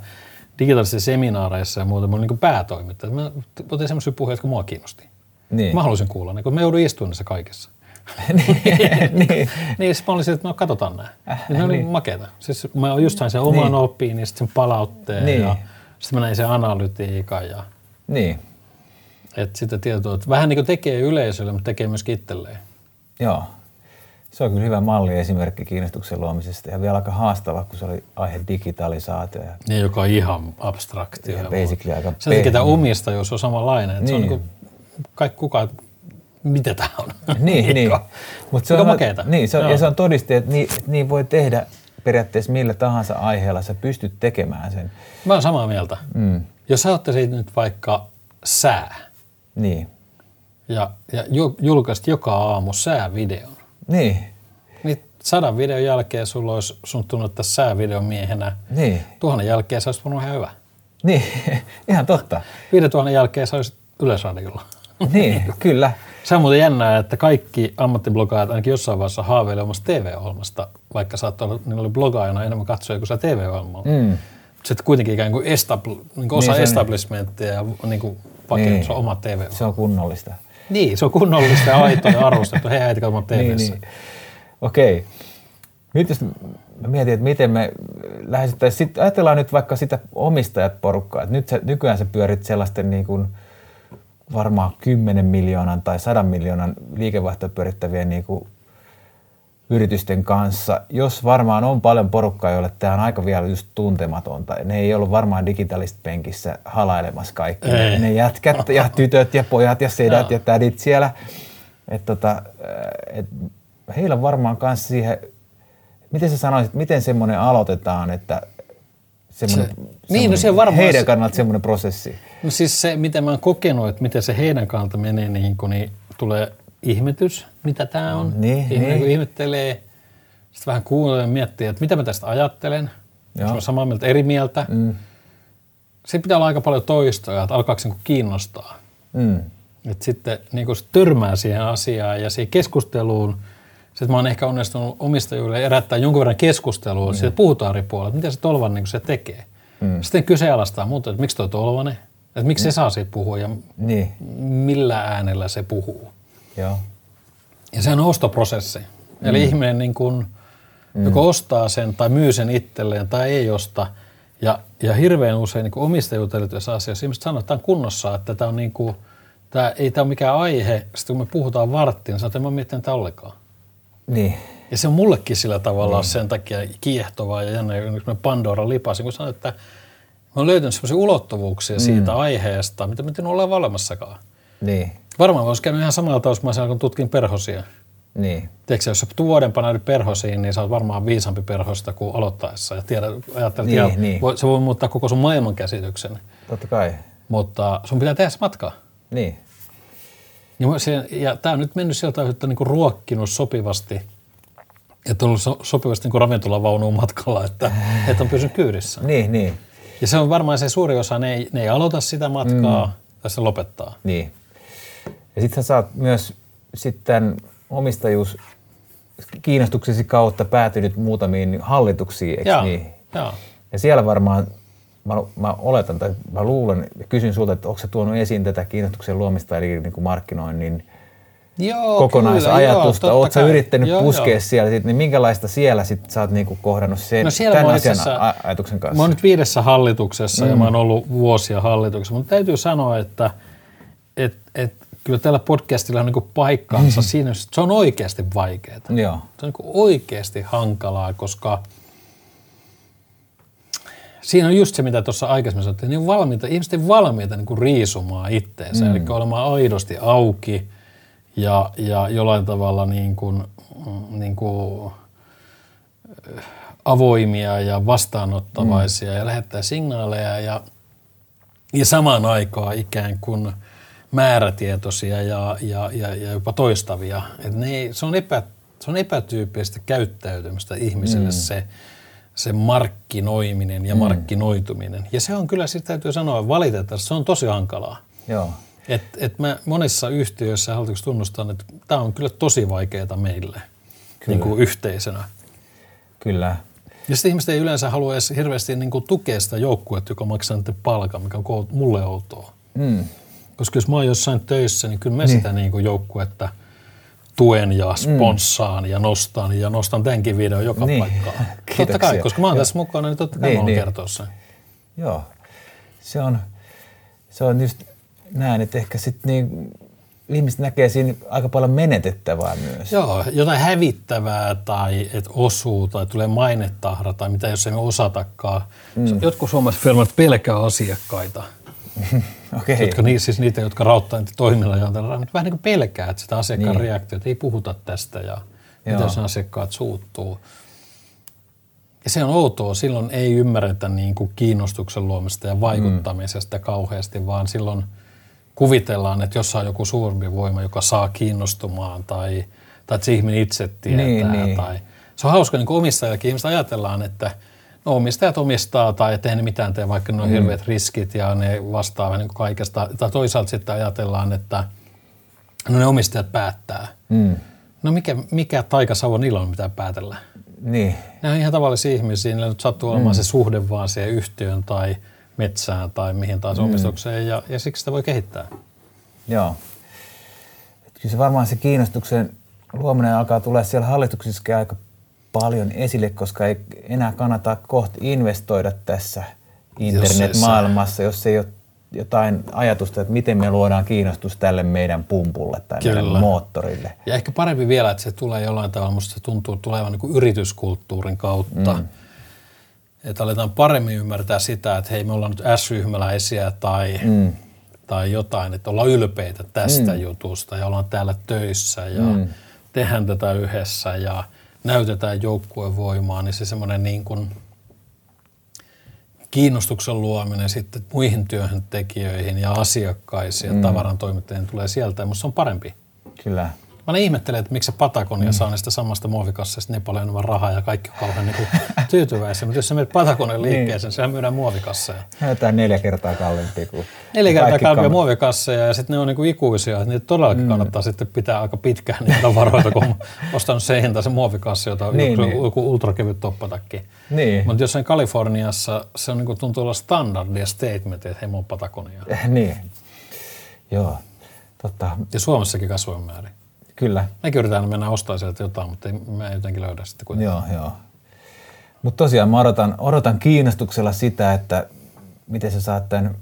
digitaalisissa seminaareissa ja muuta, mä olin niin päätoimittaja. Mä otin semmoisia puheita, jotka mua kiinnosti. Niin. Mä halusin kuulla, niin kun mä joudun istumaan näissä kaikessa. niin, niin. niin sitten mä olisin, että no katsotaan nämä. Äh, niin ne oli niin. makeita. Siis mä just sain sen oman Niin. oppiin ja sitten sen palautteen Niin. ja sitten mä näin sen analytiikan ja niin. että sitä tietoa, että vähän niin kuin tekee yleisölle, mutta tekee myöskin itselleen. Joo. Se on kyllä hyvä malli esimerkki kiinnostuksen luomisesta ja vielä aika haastava, kun se oli aihe digitalisaatio. Ja Niin, joka on ihan abstraktio. Ihan ja basically aika Sen takia tämä omistajuus on samanlainen. Että Se on Niin. niin kuin, kaikki kukaan, mitä tämä on. niin, niin. Mut se Mikä on, makeeta. Niin, se on, Joo. ja se on todiste, että niin, että niin voi tehdä periaatteessa millä tahansa aiheella. Sä pystyt tekemään sen. Mä oon samaa mieltä. Mm. Jos sä ottaisit nyt vaikka sää Niin. ja, ja ju- julkaisit joka aamu säävideon, Niin. niin sadan videon jälkeen sulla olisi sun tunnettaisiin säävideon miehenä. Niin. Tuhannen jälkeen se olisi voinut ihan hyvä. Niin. Ihan totta. Viiden tuhannen jälkeen se olisi Yleisradiolla. Niin, kyllä. Se on muuten jännää, että kaikki ammattiblogaajat ainakin jossain vaiheessa haaveilee omasta TV-ohjelmasta, vaikka saattoi olla, niillä oli blogaajana enemmän katsoja kuin se TV-ohjelmalla. Mm. Sitten kuitenkin ikään kuin, establ- niin kuin osa Niin, se on- establishmenttia ja niin kuin pakennut Niin. niin. oma TV. Se on kunnollista. Niin, se on kunnollista ja aitoa ja arvostettu. Hei äiti, katsomaan TVssä. Niin, niin. Okei. Nyt jos mä mietin, että miten me lähestyttäisiin, ajatellaan nyt vaikka sitä omistajat porukkaa, että nyt sä, nykyään sä pyörit sellaisten niin kuin varmaan 10 miljoonan tai 100 miljoonan liikevaihtoa pyörittävien niin kuin yritysten kanssa, jos varmaan on paljon porukkaa, joille tämä on aika vielä just tuntematonta. Ne ei ollut varmaan digitaalista penkissä halailemassa kaikki. Ei. Ne jätkät ja tytöt ja pojat ja sedät ja tädit siellä. Et tota, et heillä on varmaan myös siihen, miten sä sanoisit, miten semmoinen aloitetaan, että semmoinen, Se- niin, no se on varmaan heidän se- kannalta semmoinen prosessi. No siis se, miten mä oon kokenut, että miten se heidän kannalta menee, niin, kun, niin tulee ihmetys, mitä tämä on. Niin, Ihminen niin. kun ihmettelee, sitten vähän kuulee ja miettii, että mitä mä tästä ajattelen. Joo. Jos on samaa mieltä, eri mieltä. Mm. Siinä pitää olla aika paljon toistoja, että alkaako se niin kiinnostaa. Mm. Et sitten niin kun se törmää siihen asiaan ja siihen keskusteluun. Sitten mä oon ehkä onnistunut omistajuudelle herättää jonkun verran keskustelua, mm. siitä puhutaan eri puolella, että mitä se Tolvanen niin se tekee. Mm. Sitten kyseenalaistaa muuta, että miksi toi Tolvanen, että miksi se saa siitä puhua ja Niin, millä äänellä se puhuu. joo. Ja se on ostoprosessi. Mm. Eli ihminen niin kuin, mm. joko ostaa sen tai myy sen itselleen tai ei osta. Ja, ja hirveän usein niin omistajuuteen liittyvissä asioissa ihmiset sanoo, että tämä on kunnossa, että tämä on niin kuin, tämä, ei tämä ole mikään aihe. Sitten kun me puhutaan varttiin, niin sanoo, että en mä miettinyt ollenkaan. Niin, Ja se on mullekin sillä tavalla sen takia kiehtovaa ja jännä, kun mä Pandora lipasin, kun sanoin, että mä oon löytänyt sellaisia ulottuvuuksia siitä aiheesta, mitä mä en olla olemassakaan. niin, Varmaan olisi käynyt ihan samalla tavalla, jos mä olisin kun tutkin perhosia. niin, Tiedätkö, jos sä vuoden paneudu perhosiin, niin sä oot varmaan viisampi perhosta kuin aloittaessa. Ja tiedät, ajattelet, Niin, niin, niin. Voi, se voi muuttaa koko sun maailmankäsityksen. totta kai. Mutta sun pitää tehdä se matka. Niin, Ja, mä- se, ja tämä on nyt mennyt sieltä, että niin ruokkinut sopivasti, että on ollut so, sopivasti niin ravintolavaunuun matkalla, että, että on pysynyt kyydissä. niin, niin, Ja se on varmaan se suuri osa, ne ei, ne ei aloita sitä matkaa mm. tai se lopettaa. niin. Ja sitten saat myös sitten omistajuus kiinnostuksesi kautta päätynyt muutamiin hallituksiin, eikö niin? joo. Ja siellä varmaan, mä, mä oletan tai mä luulen ja kysyn sulta, että onko se tuonut esiin tätä kiinnostuksen luomista eli niin kuin markkinoinnin Joo, kokonaisajatusta? Oletko sä yrittänyt Joo, puskea joo. siellä, sit, niin minkälaista siellä sit sä oot niinku kohdannut sen, No siellä tämän asian ajatuksen kanssa? Mä oon nyt viidessä hallituksessa mm. ja mä oon ollut vuosia hallituksessa, mutta täytyy sanoa, että et, et, kyllä tällä podcastilla on niinku paikkaansa siinä, että se on oikeasti vaikeaa. Joo, Se on niinku oikeasti hankalaa, koska Siinä on just se, mitä tuossa aikaisemmin sanottiin, niin valmiita, ihmiset ei valmiita niin kuin riisumaan itteensä, mm. eli olemaan aidosti auki ja, ja jollain tavalla niin kuin, mm, niin kuin avoimia ja vastaanottavaisia mm. ja lähettää signaaleja ja, ja samaan aikaan ikään kuin määrätietoisia ja, ja, ja, ja jopa toistavia. Et ne, se, on epä, se on epätyypillistä käyttäytymistä ihmiselle mm. se, se markkinoiminen ja mm. markkinoituminen. Ja se on kyllä, sitten täytyy sanoa valitettavasti, se on tosi hankalaa. Joo. Et, et mä monissa yhtiöissä hallituksessa tunnustan, että tämä on kyllä tosi vaikeaa meille Niin kuin yhteisönä. Kyllä. Ja sitten ihmiset ei yleensä halua edes hirveästi niin kuin tukea sitä joukkuetta, joka maksaa niiden palkan, mikä on mulle outoa. Mm. Koska jos mä oon jossain töissä, niin kyllä mä niin. sitä niin kuin joukkuetta tuen ja mm. sponssaan mm. ja nostan ja nostan tämänkin videon joka niin. paikkaan. Kiitoksia. Totta kai, koska mä oon tässä mukana, niin totta kai niin, mä niin. kertoa sen. Joo, se on, se on just näin, että ehkä sitten niin ihmiset näkee siinä aika paljon menetettävää myös. Joo, jotain hävittävää tai et osuu tai tulee mainetahra tai mitä jos emme osatakaan. Mm. Jotkut suomalaiset firmat pelkää asiakkaita. okay. Jotka, niin, siis niitä, jotka rauttaa niitä toimilla ja vähän niin kuin pelkää, että sitä asiakkaan niin. reaktiota ei puhuta tästä ja Joo. mitä jos asiakkaat suuttuu. Ja se on outoa, silloin ei ymmärretä niin kuin kiinnostuksen luomista ja vaikuttamisesta mm. kauheasti, vaan silloin – kuvitellaan, että jossain on joku suurempi voima, joka saa kiinnostumaan tai, tai että se ihminen itse tietää. Niin, niin. Tai, se on hauska niin omistajakin. Ihmiset ajatellaan, että no, omistajat omistaa tai ettei ne mitään tee, vaikka ne on mm. hirveät riskit ja ne vastaa niin kaikesta. Tai toisaalta sitten ajatellaan, että no ne omistajat päättää. Mm. No mikä, mikä taikasavo niillä on mitä päätellä? Niin. Ne on ihan tavallisia ihmisiä, niillä nyt sattuu olemaan mm. se suhde vaan siihen yhtiön tai – metsään tai mihin taas mm. omistukseen ja, ja siksi sitä voi kehittää. Joo. Kyllä se varmaan se kiinnostuksen luominen alkaa tulla siellä hallituksissakin aika paljon esille, koska ei enää kannata kohta investoida tässä internetmaailmassa, jos ei ole jotain ajatusta, että miten me luodaan kiinnostus tälle meidän pumpulle tai Kyllä. meidän moottorille. Ja ehkä parempi vielä, että se tulee jollain tavalla, musta se tuntuu tulevan niin kuin yrityskulttuurin kautta. Mm että aletaan paremmin ymmärtää sitä, että hei me ollaan nyt S-ryhmäläisiä tai, mm. tai jotain, että ollaan ylpeitä tästä mm. jutusta ja ollaan täällä töissä ja mm. tehdään tätä yhdessä ja näytetään joukkueen voimaa, niin se semmoinen niin kuin kiinnostuksen luominen sitten muihin työntekijöihin ja asiakkaisiin ja mm. tavaran toimittajien tulee sieltä ja musta on parempi. Kyllä. Mä olen ihmettelen, että miksi se Patagonia mm. saa niistä samasta muovikassasta niin paljon enemmän rahaa ja kaikki on kauhean niin tyytyväisiä. Mutta jos sä menet Patagonin niin. liikkeeseen, niin. sehän myydään muovikasseja. Näytetään neljä kertaa kalliimpi kuin Neljä kertaa kalliimpia muovikasseja ja sitten ne on niin kuin ikuisia. Niitä todellakin mm. kannattaa sitten pitää aika pitkään niitä tavaroita, kun ostanut se hinta se muovikassi, jota niin, joku, niin. joku ultrakevyt toppatakki. Niin. Mutta jos on Kaliforniassa, se on niin kuin tuntuu olla standardia statement, että hei, mun Patagonia. niin. Joo, totta. Ja Suomessakin kasvojen määrin. Kyllä. Mekin yritetään mennä ostaa sieltä jotain, mutta ei, mä en jotenkin löydä sitä kuitenkaan. Joo, joo. Mutta tosiaan mä odotan, odotan kiinnostuksella sitä, että miten sä saat tämän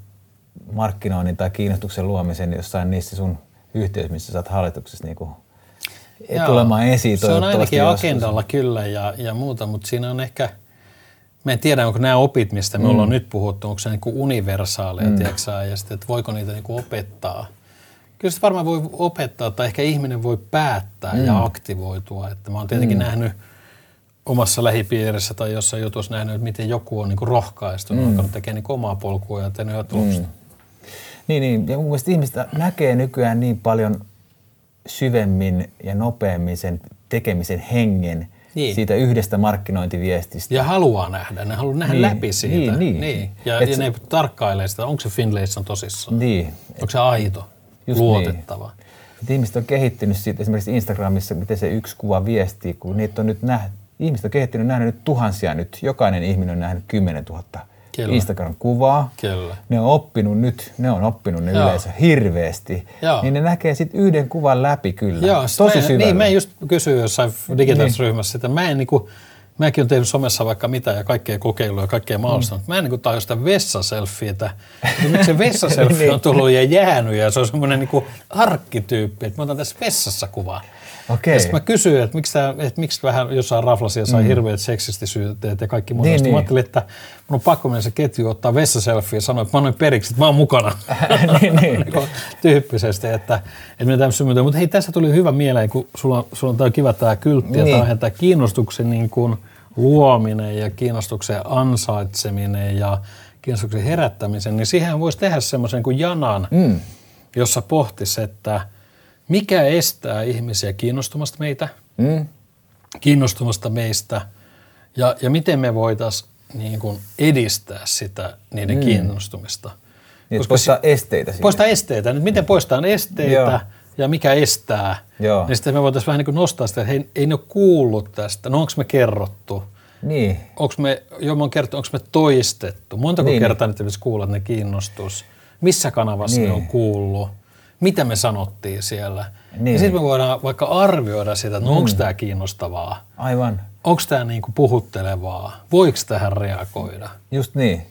markkinoinnin tai kiinnostuksen luomisen jossain niissä sun yhteydessä, missä sä oot hallituksessa niin tulemaan esiin. Se on ainakin joskus. agendalla kyllä ja, ja muuta, mutta siinä on ehkä, me en tiedä, onko nämä opit, mistä me mm. ollaan nyt puhuttu, onko se niin universaaleja, mm. tiedätkö, ja sitten, että voiko niitä niin opettaa – Kyllä se varmaan voi opettaa tai ehkä ihminen voi päättää mm. ja aktivoitua. Että mä oon tietenkin mm. nähnyt omassa lähipiirissä tai jossain jutussa nähnyt, että miten joku on niin rohkaistunut, mm. alkanut tekemään niin omaa polkua ja tehnyt tulokset. Mm. Niin, niin, ja mun mielestä ihmiset näkee nykyään niin paljon syvemmin ja nopeammin sen tekemisen hengen niin. siitä yhdestä markkinointiviestistä. Ja haluaa nähdä, ne haluaa nähdä niin, läpi siitä. Niin, niin. niin. Ja, ja ne tarkkailee sitä, onko se Finlayson tosissaan, niin. onko se aito. Just luotettava. Niin. ihmiset on kehittynyt siitä esimerkiksi Instagramissa, miten se yksi kuva viestii, kun niitä on nyt nähnyt, ihmiset on kehittynyt nähnyt nyt tuhansia nyt. Jokainen ihminen on nähnyt 10 000 Instagram-kuvaa. Kyllä. Ne on oppinut nyt, ne on oppinut ne Joo. yleensä hirveästi. Joo. Niin ne näkee sitten yhden kuvan läpi kyllä. Joo, Tosi mä, Niin, mä just kysyin jossain digitaalisessa niin. ryhmässä, että mä en niinku, Mäkin olen tehnyt somessa vaikka mitä ja kaikkea kokeilua ja kaikkea mahdollista, mm. mutta mä en niin tajua sitä vessaselfiitä. Miksi se vessaselfie on tullut ja jäänyt ja se on semmoinen niin arkkityyppi, että mä otan tässä vessassa kuvaa. Okei. Ja sitten mä kysyin, että miksi, tää, että miksi vähän jossain raflasia sai mm. hirveät seksistisyytteet ja kaikki muuta. Niin, Niin, niin. Mä ajattelin, että mun on pakko mennä se ketju ottaa vessaselfie ja sanoa, että mä annoin periksi, että mä oon mukana. niin, niin. Niinku tyyppisesti, että, että me tämmöistä myötä. Mutta hei, tässä tuli hyvä mieleen, kun sulla, on- sulla on tää kiva tämä kyltti ja Niin. tämä on ihan tämä kiinnostuksen niin kuin luominen ja kiinnostuksen ansaitseminen ja kiinnostuksen herättämisen, niin siihen voisi tehdä semmoisen kuin janan, Mm. jossa pohtisi, että mikä estää ihmisiä kiinnostumasta meitä, Mm. kiinnostumasta meistä ja, ja miten me voitaisiin niin kuin edistää sitä niiden mm. kiinnostumista. Niin, Koska poistaa esteitä siinä. Poistaa esteitä. Nyt miten poistetaan esteitä Joo. ja mikä estää. Joo. Niin sitten me voitaisiin vähän niin kuin nostaa sitä, että hei, ei ne ole kuullut tästä. No onko me kerrottu? Niin. Onko me, jo mä kertonut, onko me toistettu? Montako Niin, kertaa pitäisi kuulla, että ne kiinnostus? Missä kanavassa Niin. ne on kuullut? Mitä me sanottiin siellä? Niin. Ja sitten me voidaan vaikka arvioida sitä, että no onko tämä kiinnostavaa? Aivan. Onko tämä niinku puhuttelevaa? Voiko tähän reagoida? Just niin.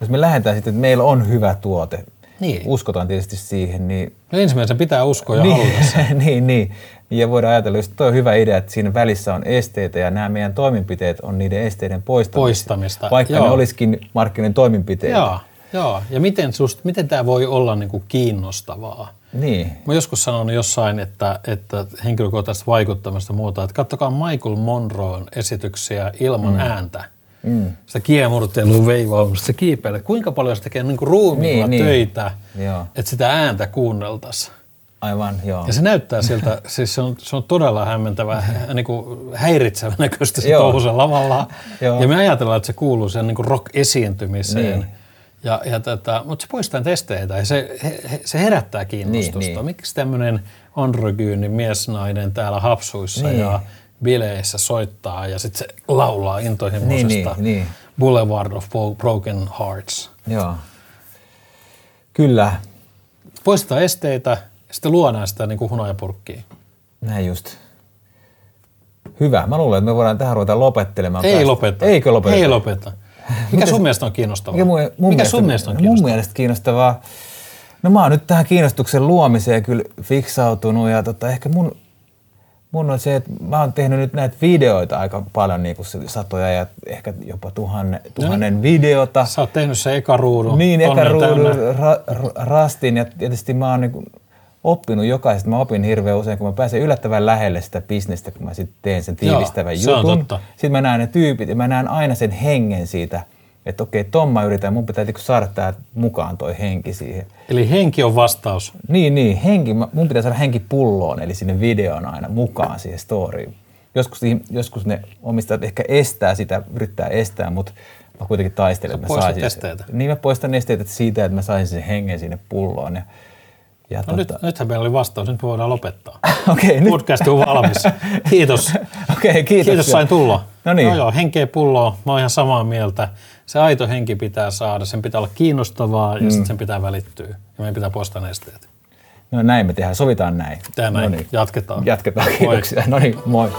Jos me lähdetään sitten, että meillä on hyvä tuote, Niin. uskotaan tietysti siihen, niin No ensimmäisen pitää uskoa ja haluta niin, niin, niin. Ja voidaan ajatella, jos tuo on hyvä idea, että siinä välissä on esteitä ja nämä meidän toimenpiteet on niiden esteiden poistamista. Poistamista, Vaikka joo. ne olisikin markkinoiden toimenpiteitä. Joo, joo. Ja miten, sust, miten tämä voi olla niinku kiinnostavaa? Niin. Mä joskus sanonut jossain, että, että henkilökohtaisesta vaikuttamista muuta, että kattokaa Michael Monroon esityksiä ilman mm. ääntä. Mm. Sitä kiemurtelua, veivausta, se kiipeilee. Kuinka paljon se tekee niinku ruumiilla Niin, niin. töitä, Joo. että sitä ääntä kuunneltaisiin. Aivan, joo. Ja se näyttää siltä, siis se on, se on todella hämmentävä, niin kuin häiritsevän näköistä se touhu lavalla. Joo. Ja me ajatellaan, että se kuuluu sen niin rock-esiintymiseen. Niin. Ja, ja tätä, mutta se poistaa testeitä ja se, he, se herättää kiinnostusta. Niin, niin. Miksi tämmöinen androgyyni miesnainen täällä hapsuissa Niin. ja bileissä soittaa ja sitten se laulaa intohimoisesta Niin, niin, niin. Boulevard of Broken Hearts. Joo. Kyllä, Poistetaan esteitä ja sitten luodaan sitä niin kuin hunajapurkkiin. näin just. Hyvä. Mä luulen, että me voidaan tähän ruveta lopettelemaan. Ei Päästä- lopeta. Eikö lopeta? Ei lopeta. Mikä sun mielestä on kiinnostavaa? Mikä, mun, mun Mikä mielestä, sun mielestä on no, kiinnostavaa? Mun mielestä kiinnostavaa. No mä oon nyt tähän kiinnostuksen luomiseen kyllä fiksautunut ja tota, ehkä mun, mun on se, että mä oon tehnyt nyt näitä videoita aika paljon, niin kuin satoja ja ehkä jopa tuhannen, tuhannen videota. Sä oot tehnyt se eka ruudun. Niin, eka ruudun ra, ra, rastin ja tietysti mä oon niin oppinut jokaisesta. Mä opin hirveän usein, kun mä pääsen yllättävän lähelle sitä bisnestä, kun mä sitten teen sen Joo, tiivistävän se on jutun. totta. Sitten mä näen ne tyypit ja mä näen aina sen hengen siitä, että okei, ton mä yritän, mun pitää niinku saada tää mukaan toi henki siihen. Eli henki on vastaus. Niin, niin, henki, mun pitää saada henki pulloon, eli sinne videoon aina mukaan siihen storyin. Joskus, joskus ne omistajat ehkä estää sitä, yrittää estää, mutta mä kuitenkin taistelen, että mä saisin esteitä. Niin mä poistan esteitä siitä, että mä saisin sen hengen sinne pulloon. Ja, ja No nyt, nythän meillä oli vastaus, nyt me voidaan lopettaa. Okei, nyt. Podcast on valmis. Kiitos. Okei, kiitos. Kiitos sain tulla. No niin. Joo, joo, henkeä pulloa. Mä oon ihan samaa mieltä. Se aito henki pitää saada, sen pitää olla kiinnostavaa ja mm. sitten sen pitää välittyä. Ja meidän pitää poistaa ne esteet. No näin me tehdään, sovitaan näin. Tää näin. No niin. Jatketaan. Jatketaan, Moi. kiitoksia. No niin, moi.